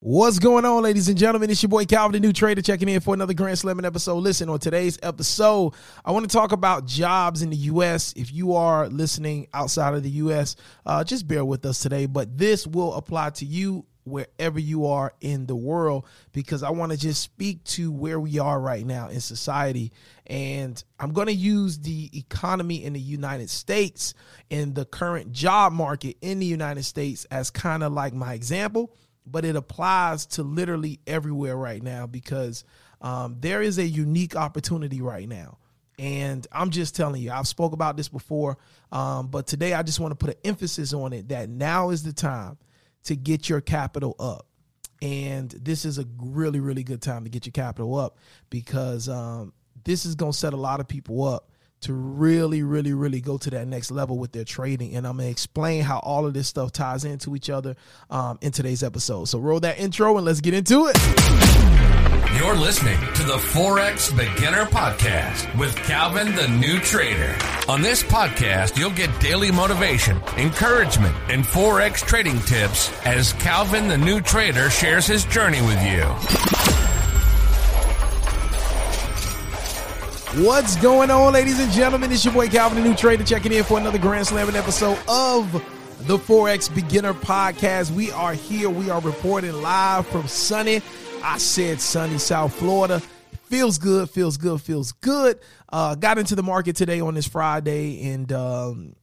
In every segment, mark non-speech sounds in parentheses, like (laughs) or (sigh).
What's going on, ladies and gentlemen? It's your boy Calvin, the new trader, checking in for another Grand Slamming episode. Listen, on today's episode, I want to talk about jobs in the U.S. If you are listening outside of the U.S., uh, just bear with us today. But this will apply to you wherever you are in the world because I want to just speak to where we are right now in society. And I'm going to use the economy in the United States and the current job market in the United States as kind of like my example but it applies to literally everywhere right now because um, there is a unique opportunity right now. And I'm just telling you, I've spoke about this before, um, but today I just want to put an emphasis on it that now is the time to get your capital up. And this is a really, really good time to get your capital up because um, this is going to set a lot of people up to really, really, really go to that next level with their trading. And I'm to explain how all of this stuff ties into each other um, in today's episode. So roll that intro and let's get into it. You're listening to the Forex Beginner Podcast with Calvin the New Trader. On this podcast, you'll get daily motivation, encouragement, and Forex trading tips as Calvin the New Trader shares his journey with you. What's going on, ladies and gentlemen? It's your boy Calvin, the new trader, checking in for another Grand Slamming episode of the Forex Beginner Podcast. We are here. We are reporting live from sunny, I said sunny South Florida. Feels good, feels good, feels good. Uh, got into the market today on this Friday and um,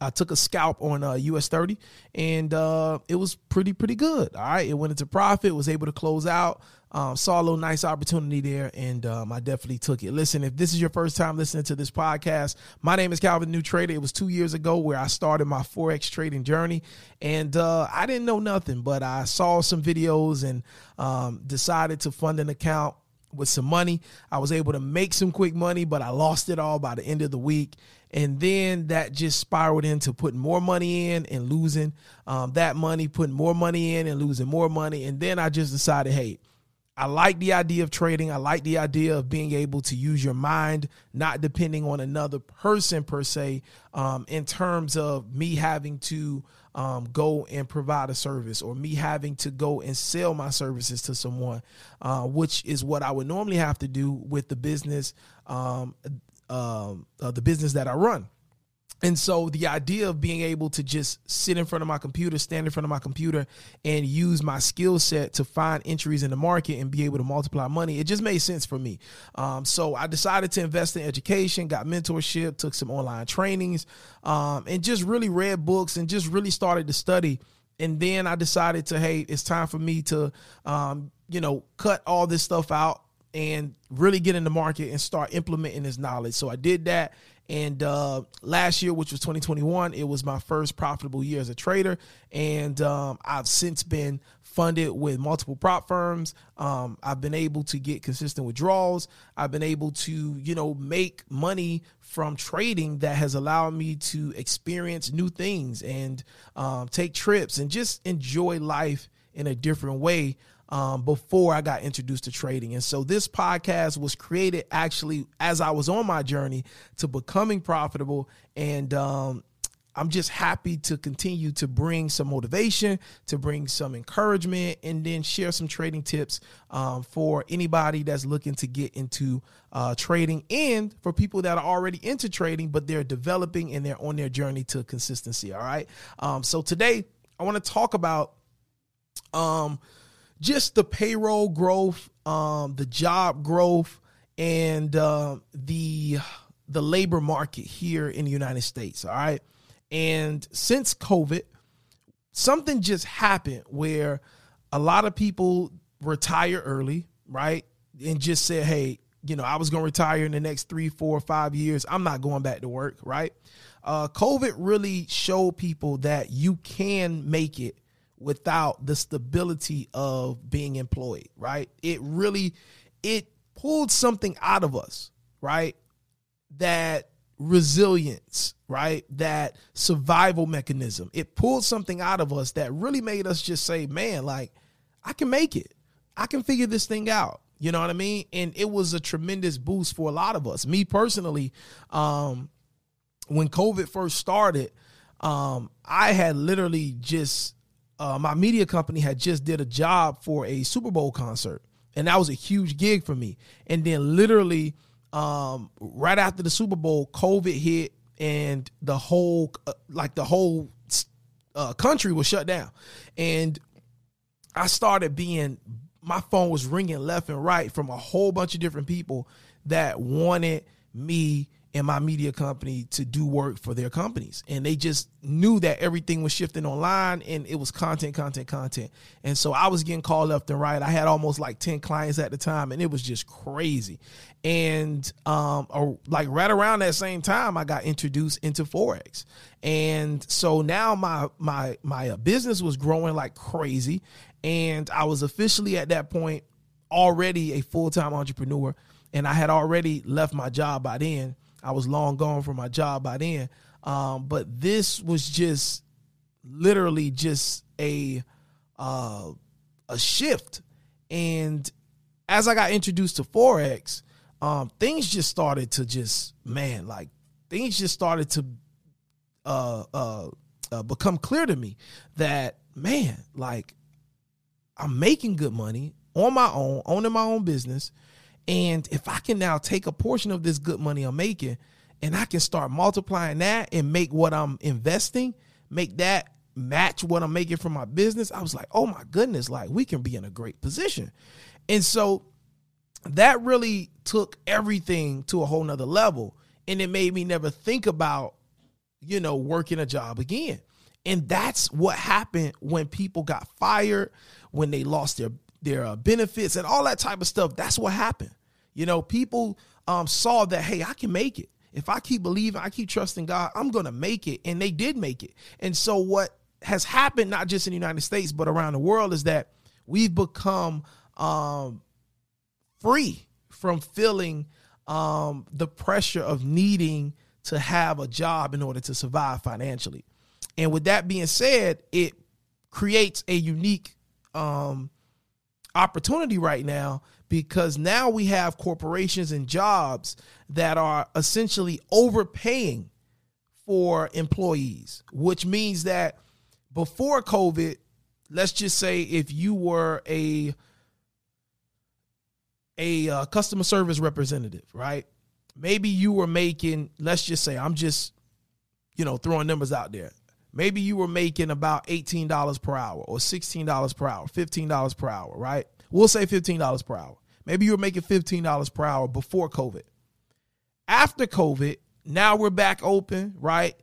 I took a scalp on uh, US 30 and uh, it was pretty, pretty good. All right. It went into profit, was able to close out. Um, saw a little nice opportunity there, and um, I definitely took it. Listen, if this is your first time listening to this podcast, my name is Calvin New Trader. It was two years ago where I started my forex trading journey, and uh, I didn't know nothing, but I saw some videos and um, decided to fund an account with some money. I was able to make some quick money, but I lost it all by the end of the week. And then that just spiraled into putting more money in and losing um, that money, putting more money in and losing more money. And then I just decided, hey, I like the idea of trading. I like the idea of being able to use your mind, not depending on another person per se, um, in terms of me having to um, go and provide a service or me having to go and sell my services to someone, uh, which is what I would normally have to do with the business, um, uh, uh, the business that I run. And so the idea of being able to just sit in front of my computer, stand in front of my computer, and use my skill set to find entries in the market and be able to multiply money, it just made sense for me. Um, so I decided to invest in education, got mentorship, took some online trainings, um, and just really read books and just really started to study. And then I decided to, hey, it's time for me to, um, you know, cut all this stuff out and really get in the market and start implementing this knowledge. So I did that and uh, last year, which was 2021, it was my first profitable year as a trader. And um, I've since been funded with multiple prop firms. Um, I've been able to get consistent withdrawals. I've been able to, you know, make money from trading that has allowed me to experience new things and um, take trips and just enjoy life in a different way um, before I got introduced to trading. And so this podcast was created actually as I was on my journey to becoming profitable. And um, I'm just happy to continue to bring some motivation, to bring some encouragement, and then share some trading tips um, for anybody that's looking to get into uh, trading and for people that are already into trading, but they're developing and they're on their journey to consistency. All right. Um, so today I want to talk about um, just the payroll growth, um, the job growth, and uh, the the labor market here in the United States. All right, and since COVID, something just happened where a lot of people retire early, right, and just said, "Hey, you know, I was going to retire in the next three, four, five years. I'm not going back to work." Right? Uh, COVID really showed people that you can make it without the stability of being employed, right? It really it pulled something out of us, right? That resilience, right? That survival mechanism. It pulled something out of us that really made us just say, man, like, I can make it. I can figure this thing out. You know what I mean? And it was a tremendous boost for a lot of us. Me personally, um, when COVID first started, um, I had literally just uh, my media company had just did a job for a Super Bowl concert, and that was a huge gig for me. And then literally, um, right after the Super Bowl, COVID hit, and the whole uh, like the whole uh, country was shut down, and I started being my phone was ringing left and right from a whole bunch of different people that wanted me and my media company to do work for their companies. And they just knew that everything was shifting online and it was content, content, content. And so I was getting called left and right. I had almost like 10 clients at the time and it was just crazy. And um, or like right around that same time, I got introduced into Forex. And so now my my my business was growing like crazy. And I was officially at that point already a full-time entrepreneur. And I had already left my job by then I was long gone from my job by then. Um, but this was just literally just a uh, a shift. And as I got introduced to forex, um, things just started to just man, like things just started to uh, uh, uh, become clear to me that man, like I'm making good money on my own, owning my own business. And if I can now take a portion of this good money I'm making and I can start multiplying that and make what I'm investing, make that match what I'm making from my business, I was like, oh my goodness, like we can be in a great position. And so that really took everything to a whole nother level. And it made me never think about, you know, working a job again. And that's what happened when people got fired, when they lost their their uh, benefits and all that type of stuff. That's what happened. You know, people um, saw that, hey, I can make it. If I keep believing, I keep trusting God, I'm going to make it. And they did make it. And so, what has happened, not just in the United States, but around the world, is that we've become um, free from feeling um, the pressure of needing to have a job in order to survive financially. And with that being said, it creates a unique um, opportunity right now because now we have corporations and jobs that are essentially overpaying for employees, which means that before COVID, let's just say if you were a a uh, customer service representative, right? Maybe you were making, let's just say, I'm just, you know, throwing numbers out there. Maybe you were making about $18 per hour or $16 per hour, $15 per hour, right? We'll say $15 per hour. Maybe you were making $15 per hour before COVID. After COVID, now we're back open, right?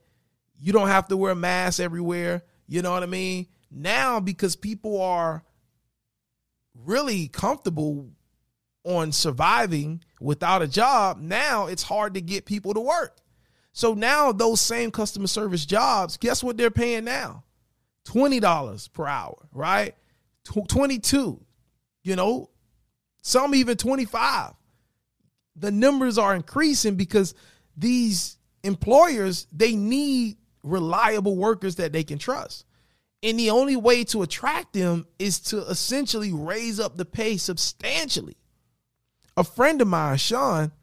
You don't have to wear masks everywhere. You know what I mean? Now, because people are really comfortable on surviving without a job, now it's hard to get people to work. So now those same customer service jobs, guess what they're paying now? $20 per hour, right? 22. You know, some even 25. The numbers are increasing because these employers, they need reliable workers that they can trust. And the only way to attract them is to essentially raise up the pay substantially. A friend of mine, Sean,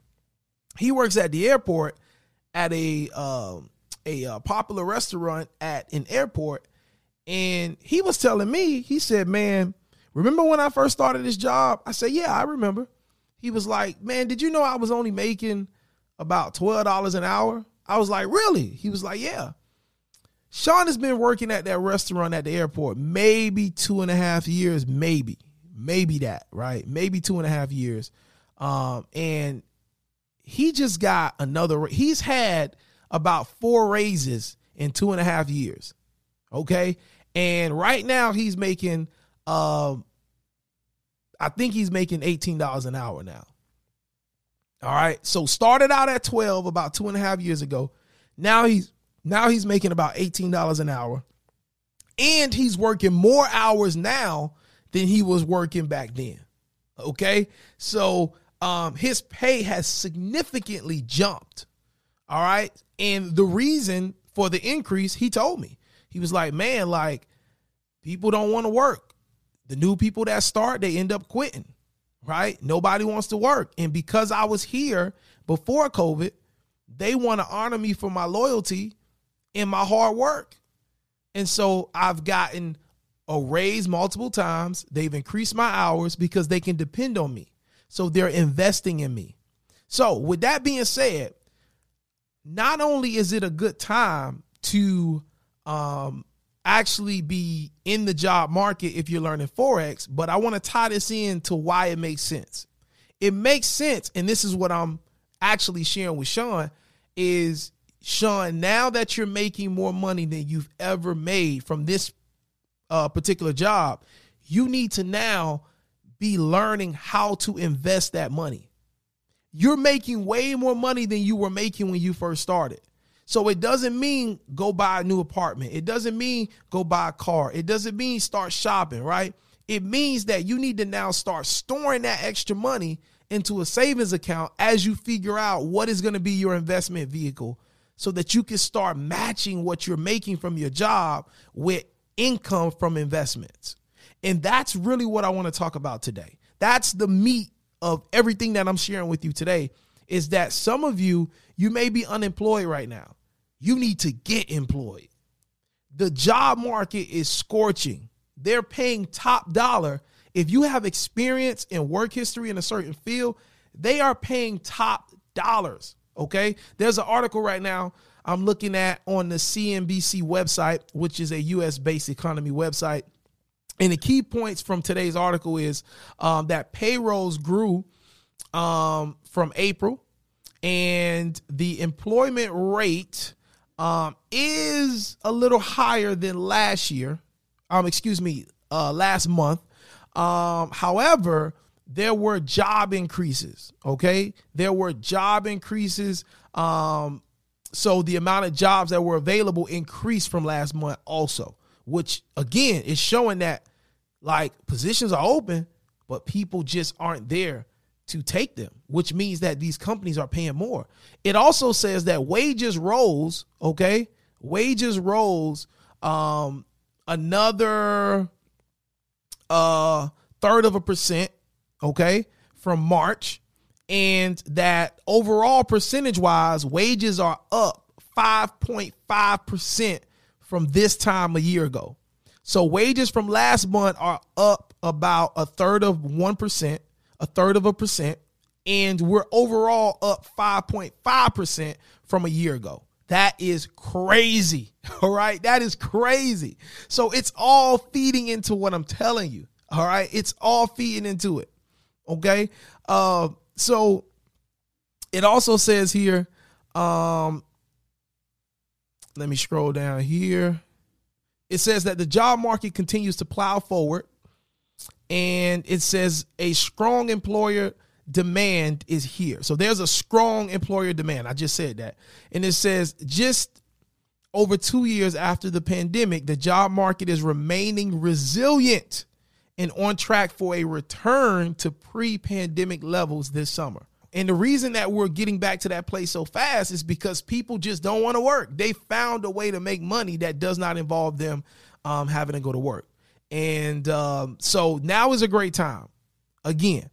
he works at the airport at a uh, a uh, popular restaurant at an airport, and he was telling me, he said, "Man, remember when I first started this job?" I said, "Yeah, I remember." He was like, "Man, did you know I was only making about twelve dollars an hour?" I was like, "Really?" He was like, "Yeah." Sean has been working at that restaurant at the airport maybe two and a half years, maybe, maybe that, right? Maybe two and a half years. Um, and he just got another. He's had about four raises in two and a half years. Okay, and right now he's making. Um, I think he's making eighteen dollars an hour now. All right, so started out at twelve about two and a half years ago. Now he's now he's making about eighteen dollars an hour, And he's working more hours now than he was working back then. Okay. So um, his pay has significantly jumped. All right. And the reason for the increase, he told me, he was like, man, like people don't want to work. The new people that start, they end up quitting. Right. Nobody wants to work. And because I was here before COVID, they want to honor me for my loyalty and my hard work. And so I've gotten a raise multiple times. They've increased my hours because they can depend on me. So they're investing in me. So, with that being said, not only is it a good time to um, actually be in the job market if you're learning Forex, but I want to tie this in to why it makes sense. It makes sense, and this is what I'm actually sharing with Sean is Sean, now that you're making more money than you've ever made from this uh, particular job, you need to now be learning how to invest that money. You're making way more money than you were making when you first started. So it doesn't mean go buy a new apartment. It doesn't mean go buy a car. It doesn't mean start shopping, right? It means that you need to now start storing that extra money into a savings account as you figure out what is going to be your investment vehicle so that you can start matching what you're making from your job with income from investments. And that's really what I want to talk about today. That's the meat of everything that I'm sharing with you today is that some of you you may be unemployed right now. You need to get employed. The job market is scorching. They're paying top dollar. If you have experience and work history in a certain field, they are paying top dollars. Okay. There's an article right now I'm looking at on the CNBC website, which is a US based economy website. And the key points from today's article is um, that payrolls grew um, from April, and the employment rate um, is a little higher than last year. Um, excuse me, uh, last month. Um, however, there were job increases. Okay, there were job increases. Um, so the amount of jobs that were available increased from last month also, which again is showing that like positions are open, but people just aren't there to take them, which means that these companies are paying more. It also says that wages rose, okay? Wages rose um another uh third of a percent, okay, from March and that overall percentage wise, wages are up 5.5% from this time a year ago. So wages from last month are up about a third of 1%, a third of a percent, and we're overall up 5.5% from a year ago. That is crazy. (laughs) All right. That is crazy. So it's all feeding into what I'm telling you. All right. It's all feeding into it. Okay. Uh, so it also says here, um, let me scroll down here. It says that the job market continues to plow forward, and it says a strong employer demand is here. So there's a strong employer demand. I just said that. And it says just over two years after the pandemic, the job market is remaining resilient and on track for a return to pre pandemic levels this summer. And the reason that we're getting back to that place so fast is because people just don't want to work. They found a way to make money that does not involve them um, having to go to work. And um, so now is a great time. Again,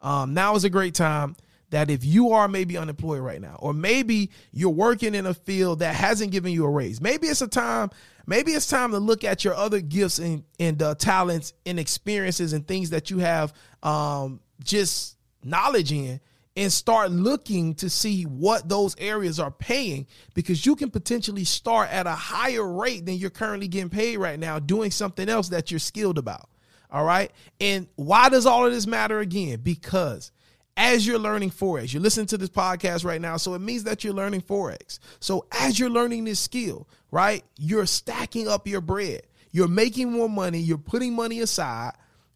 um, now is a great time that if you are maybe unemployed right now, or maybe you're working in a field that hasn't given you a raise, maybe it's a time maybe it's time to look at your other gifts and, and uh, talents and experiences and things that you have um, just knowledge in and start looking to see what those areas are paying because you can potentially start at a higher rate than you're currently getting paid right now doing something else that you're skilled about. All right. And why does all of this matter again? Because as you're learning Forex, you're listening to this podcast right now. So it means that you're learning Forex. So as you're learning this skill, right, you're stacking up your bread. You're making more money. You're putting money aside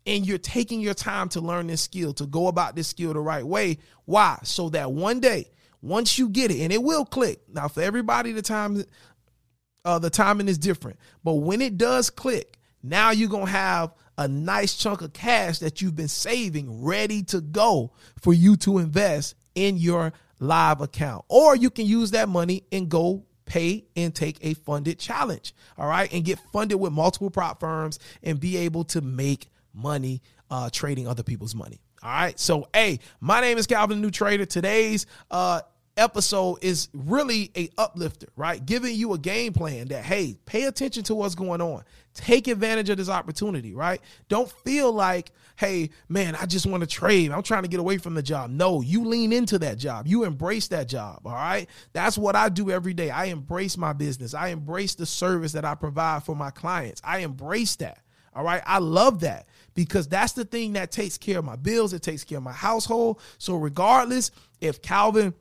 and you're taking your time to learn this skill, to go about this skill the right way. Why? So that one day, once you get it, and it will click. Now, for everybody, the time uh, the timing is different. But when it does click, now you're to have a nice chunk of cash that you've been saving ready to go for you to invest in your live account. Or you can use that money and go pay and take a funded challenge. All right. And get funded with multiple prop firms and be able to make money uh, trading other people's money. All right. So, hey, my name is Calvin, the new trader. Today's uh, episode is really a uplifter, right? Giving you a game plan that, hey, pay attention to what's going on. Take advantage of this opportunity, right? Don't feel like, hey, man, I just want to trade. I'm trying to get away from the job. No, you lean into that job. You embrace that job, all right? That's what I do every day. I embrace my business. I embrace the service that I provide for my clients. I embrace that. All right. I love that because that's the thing that takes care of my bills. It takes care of my household. So, regardless if Calvin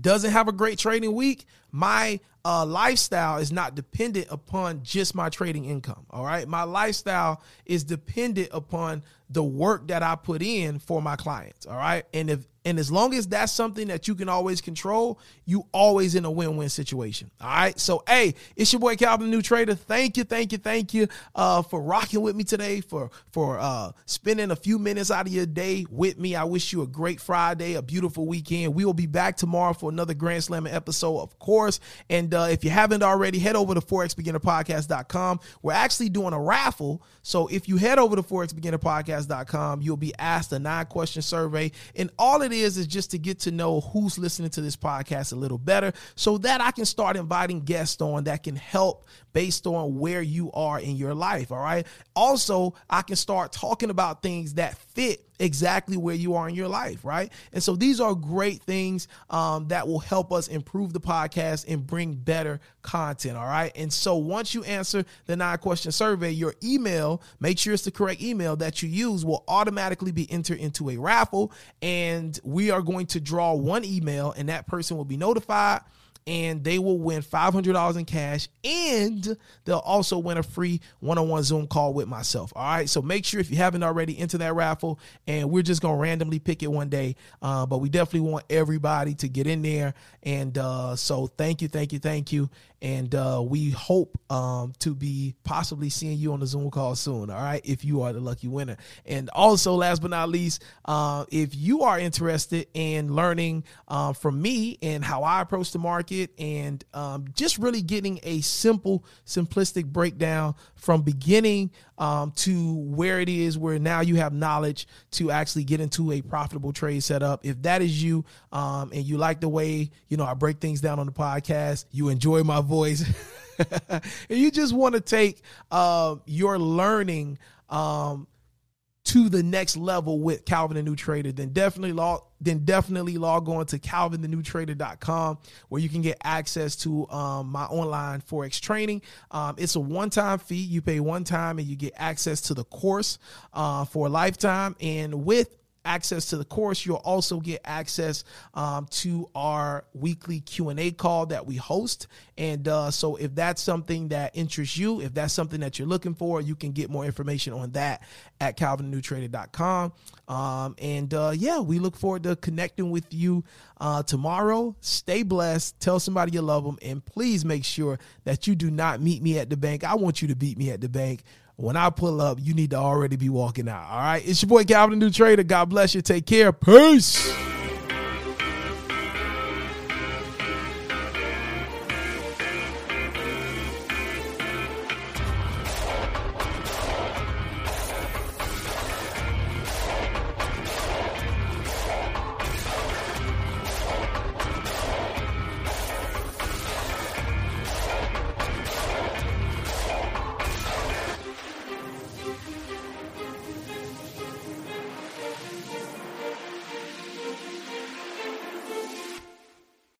doesn't have a great trading week, my uh, lifestyle is not dependent upon just my trading income. All right. My lifestyle is dependent upon the work that I put in for my clients. All right. And if and as long as that's something that you can always control, you always in a win-win situation. All right. So hey, it's your boy Calvin, new trader. Thank you, thank you, thank you uh, for rocking with me today, for for uh, spending a few minutes out of your day with me. I wish you a great Friday, a beautiful weekend. We will be back tomorrow for another Grand Slam episode, of course. And uh, if you haven't already, head over to forexbeginnerpodcast.com. We're actually doing a raffle. So if you head over to forexbeginnerpodcast.com, you'll be asked a nine-question survey, and all it is is just to get to know who's listening to this podcast a little better so that I can start inviting guests on that can help based on where you are in your life. All right. Also, I can start talking about things that fit exactly where you are in your life, right? And so these are great things um, that will help us improve the podcast and bring better content, all right? And so once you answer the nine question survey, your email, make sure it's the correct email that you use, will automatically be entered into a raffle. And we are going to draw one email, and that person will be notified and they will win $500 in cash and they'll also win a free one-on-one zoom call with myself all right? So make sure if you haven't already enter that raffle and we're just gonna randomly pick it one day uh, but we definitely want everybody to get in there and uh, so thank you thank you thank you and uh, we hope um, to be possibly seeing you on the Zoom call soon. All right, if you are the lucky winner. And also, last but not least, uh, if you are interested in learning uh, from me and how I approach the market and um, just really getting a simple, simplistic breakdown from beginning um, to where it is where now you have knowledge to actually get into a profitable trade setup. If that is you um, and you like the way you know I break things down on the podcast, you enjoy my voice, (laughs) and you just want to take uh, your learning um, to the next level with Calvin the New Trader, then definitely log then definitely log on to calvinthenewtrader.com where you can get access to um, my online forex training. Um, it's a one-time fee. You pay one time and you get access to the course uh, for a lifetime. And with access to the course. You'll also get access um, to our weekly q&a call that we host. And uh, so if that's something that interests you if that's something that you're looking for you can get more information on that at calvinnewtrader.com um, and uh, yeah we look forward to connecting with you uh, tomorrow. Stay blessed. Tell somebody you love them and please make sure that you do not meet me at the bank. I want you to beat me at the bank when I pull up, you need to already be walking out. All right. It's your boy Calvin, the new trader. God bless you. Take care. Peace.